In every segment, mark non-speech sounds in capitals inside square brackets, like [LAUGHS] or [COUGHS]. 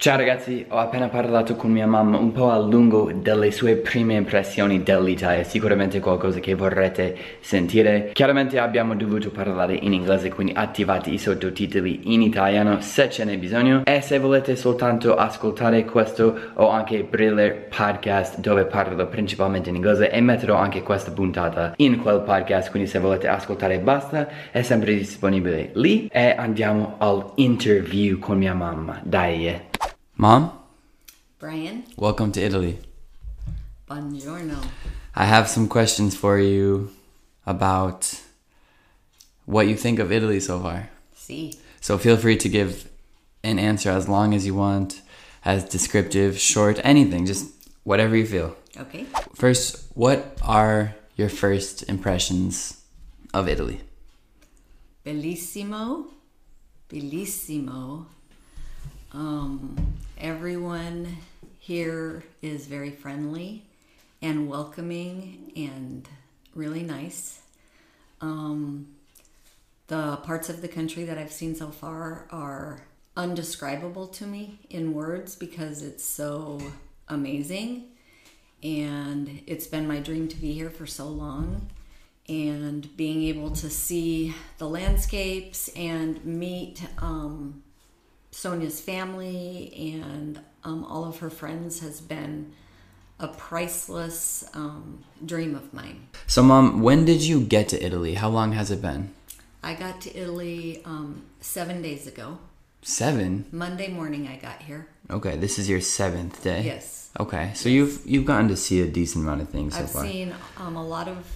Ciao ragazzi, ho appena parlato con mia mamma un po' a lungo delle sue prime impressioni dell'Italia, sicuramente qualcosa che vorrete sentire. Chiaramente abbiamo dovuto parlare in inglese, quindi attivate i sottotitoli in italiano se ce n'è bisogno. E se volete soltanto ascoltare questo ho anche Briller Podcast dove parlo principalmente in inglese e metterò anche questa puntata in quel podcast, quindi se volete ascoltare basta, è sempre disponibile lì. E andiamo all'interview con mia mamma, dai. Mom, Brian, welcome to Italy. buongiorno. I have some questions for you about what you think of Italy so far. See, So feel free to give an answer as long as you want, as descriptive, short, anything, just whatever you feel. okay. First, what are your first impressions of Italy? Bellissimo, bellissimo. Um, everyone here is very friendly and welcoming and really nice. Um, the parts of the country that I've seen so far are undescribable to me in words because it's so amazing. And it's been my dream to be here for so long. And being able to see the landscapes and meet um, Sonia's family and um, all of her friends has been a priceless um, dream of mine. So, Mom, when did you get to Italy? How long has it been? I got to Italy um, seven days ago. Seven. Monday morning, I got here. Okay, this is your seventh day. Yes. Okay, so you've you've gotten to see a decent amount of things so far. I've far. seen um, a lot of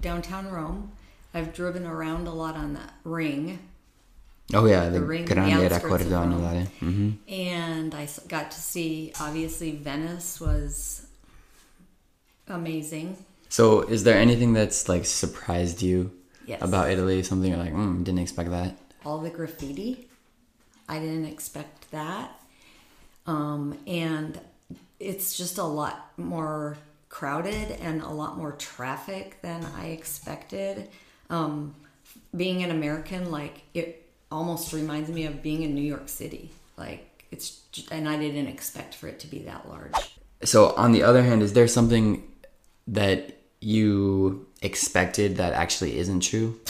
downtown Rome. I've driven around a lot on the ring, oh yeah, the, the ring, the Grande outskirts of Raccordo Rome. hmm and I got to see. Obviously, Venice was amazing. So, is there anything that's like surprised you Yes. about Italy? Something you're like, mm, didn't expect that. all the graffiti. I didn't expect that. Um, and it's just a lot more crowded and a lot more traffic than I expected. Um, being an American, like it almost reminds me of being in New York City. Like it's, and I didn't expect for it to be that large. So, on the other hand, is there something that you expected that actually isn't true?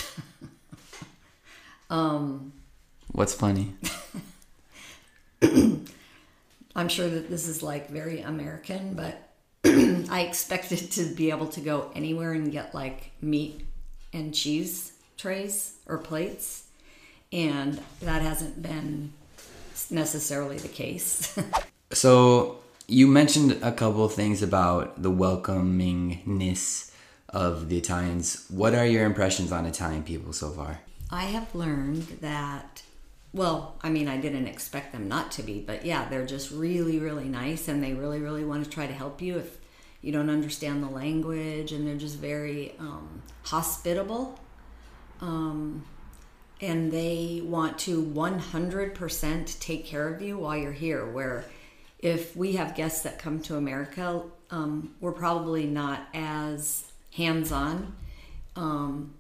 [LAUGHS] um, what's funny? [COUGHS] I'm sure that this is like very American, but [COUGHS] I expected to be able to go anywhere and get like meat and cheese trays or plates, and that hasn't been necessarily the case. [LAUGHS] So, you mentioned a couple things about the welcomingness of the Italians. What are your impressions on Italian people so far? I have learned that, well, I mean, I didn't expect them not to be, but yeah, they're just really, really nice and they really, really want to try to help you if you don't understand the language, and they're just very um, hospitable. Um, and they want to 100% take care of you while you're here. Where if we have guests that come to America, um, we're probably not as hands on um,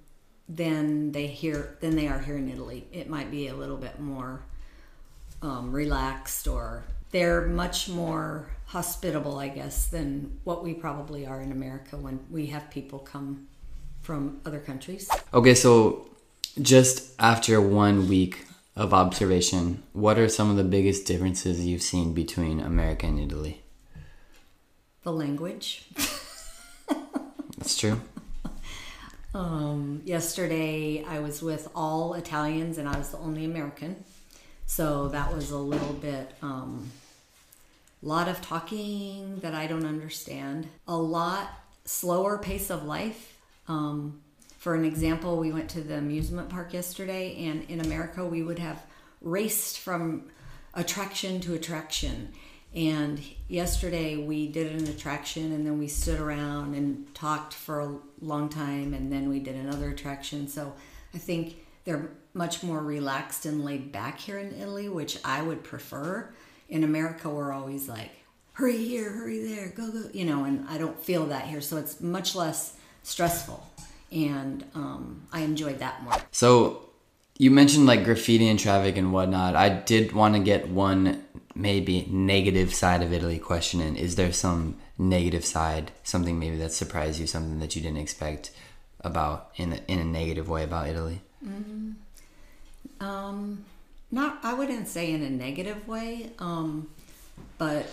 than they here than they are here in Italy. It might be a little bit more um, relaxed, or they're much more hospitable, I guess, than what we probably are in America when we have people come from other countries. Okay, so just after one week of observation, what are some of the biggest differences you've seen between America and Italy? The language. [LAUGHS] That's true. Um, yesterday, I was with all Italians and I was the only American. So that was a little bit, um, lot of talking that I don't understand, a lot slower pace of life. Um, for an example, we went to the amusement park yesterday, and in America, we would have raced from attraction to attraction. And yesterday we did an attraction and then we stood around and talked for a long time and then we did another attraction. So I think they're much more relaxed and laid back here in Italy, which I would prefer. In America, we're always like, hurry here, hurry there, go, go, you know, and I don't feel that here. So it's much less stressful. And um, I enjoyed that more. So, You mentioned like graffiti and traffic and whatnot. I did want to get one maybe negative side of Italy question in. Is there some negative side, something maybe that surprised you, something that you didn't expect about in a, in a negative way about Italy? Um, not, I wouldn't say in a negative way, um, but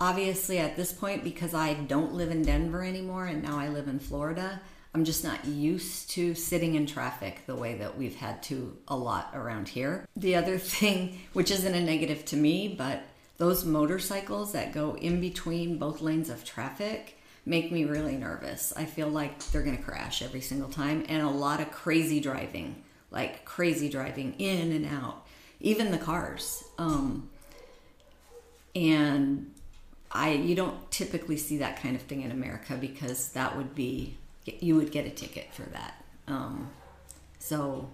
obviously at this point, because I don't live in Denver anymore and now I live in Florida, I'm just not used to sitting in traffic the way that we've had to a lot around here. The other [LAUGHS] thing, which isn't a negative to me, but those motorcycles that go in between both lanes of traffic make me really nervous. I feel like they're going to crash every single time, and a lot of crazy driving, like crazy driving in and out, even the cars. Um, and I, you don't typically see that kind of thing in America because that would be, you would get a ticket for that. Um, so,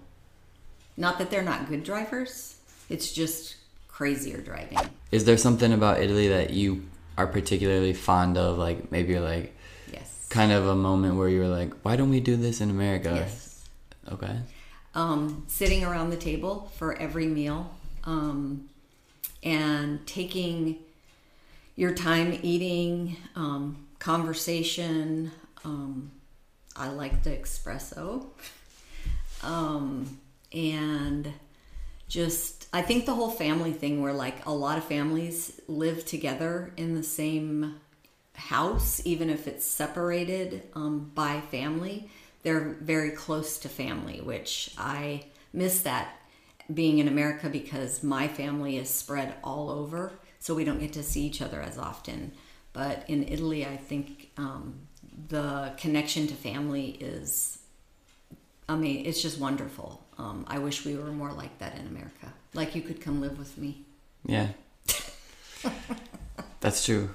not that they're not good drivers, it's just crazier driving. Is there something about Italy that you are particularly fond of? Like maybe you're like Yes. kind of a moment where you're like, why don't we do this in America? Yes. Okay. um, sitting around the table for every meal um, and taking your time eating, um, conversation. Um, I like the espresso. Um, and just, I think the whole family thing where like a lot of families live together in the same house, even if it's separated um, by family, they're very close to family, which I miss that being in America because my family is spread all over, so we don't get to see each other as often. But in Italy, I think um, the connection to family is, I mean, it's just wonderful. Um, I wish we were more like that in America. Like you could come live with me. Yeah. [LAUGHS] That's true.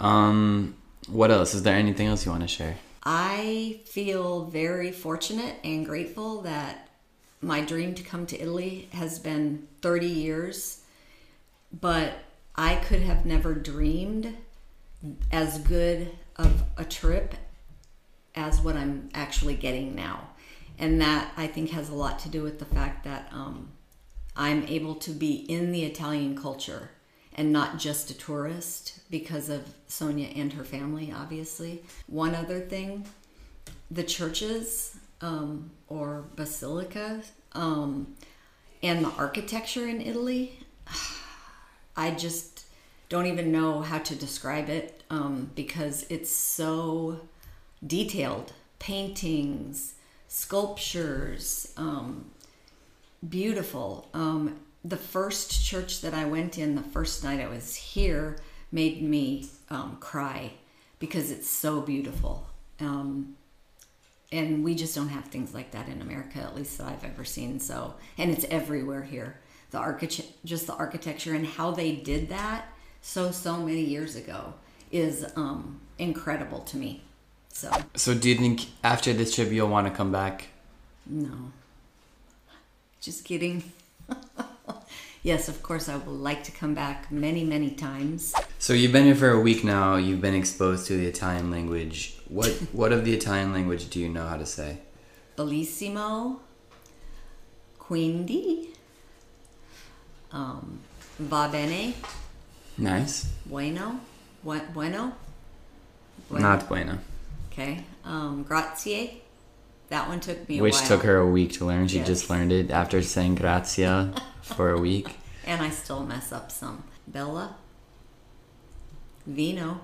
Um, what else? Is there anything else you want to share? I feel very fortunate and grateful that my dream to come to Italy has been 30 years, but I could have never dreamed as good of a trip as what I'm actually getting now. And that I think has a lot to do with the fact that um, I'm able to be in the Italian culture and not just a tourist because of Sonia and her family, obviously. One other thing the churches um, or basilica um, and the architecture in Italy, [SIGHS] I just don't even know how to describe it um, because it's so detailed paintings, sculptures, um, beautiful. Um, the first church that I went in the first night I was here made me um, cry because it's so beautiful. Um, and we just don't have things like that in America, at least that I've ever seen. So, and it's everywhere here. The architect, just the architecture and how they did that so so many years ago is um, incredible to me. So, So, do you think after this trip you'll want to come back? no, just kidding. [LAUGHS] yes, of course, I would like to come back many many times. So, you've been here for a week now. You've been exposed to the Italian language. What [LAUGHS] What of the Italian language do you know how to say? Bellissimo. Quindi. Um, va bene. Nice. Bueno. Bu- bueno. Not bueno. Okay. Um, grazie. That one took me a Which took her a week to learn. She Yes. just learned it after [LAUGHS] saying grazia for a week. [LAUGHS] And I still mess up some. Bella. Vino.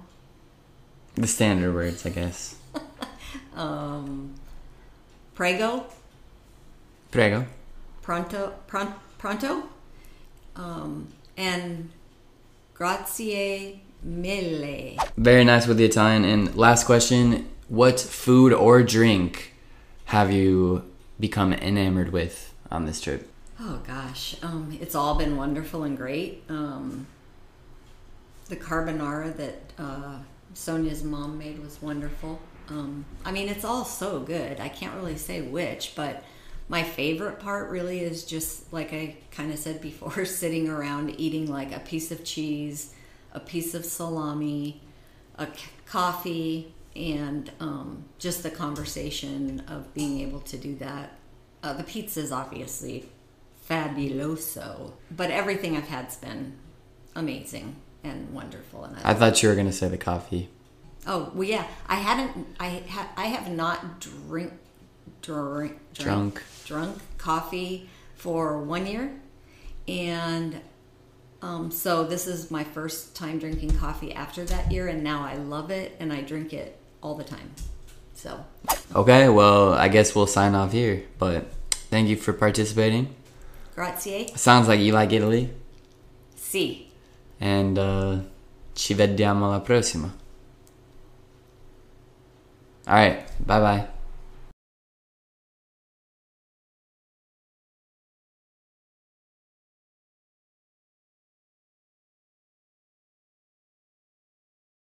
The standard words, I guess. [LAUGHS] Um, prego. Prego. Pronto. Pron- pronto. Um, and grazie mille. Very nice with the Italian. And last question What food or drink have you become enamored with on this trip? Oh gosh, um, it's all been wonderful and great. Um, the carbonara that uh, Sonia's mom made was wonderful. Um, I mean, it's all so good. I can't really say which, but my favorite part really is just like I kind of said before, [LAUGHS] sitting around eating like a piece of cheese, a piece of salami, a c- coffee, and um, just the conversation of being able to do that. Uh, the is obviously, fabuloso. But everything I've had's been amazing and wonderful. And I thought you were gonna say the coffee. Oh well, yeah. I hadn't. I ha, I have not drink, drink, drunk drunk coffee for one year, and um, so this is my first time drinking coffee after that year, and now I love it and I drink it all the time. So. Okay, well, I guess we'll sign off here, but thank you for participating. Grazie. Sounds like you like Italy. Sì. And uh, ci vediamo alla prossima. All right, bye bye.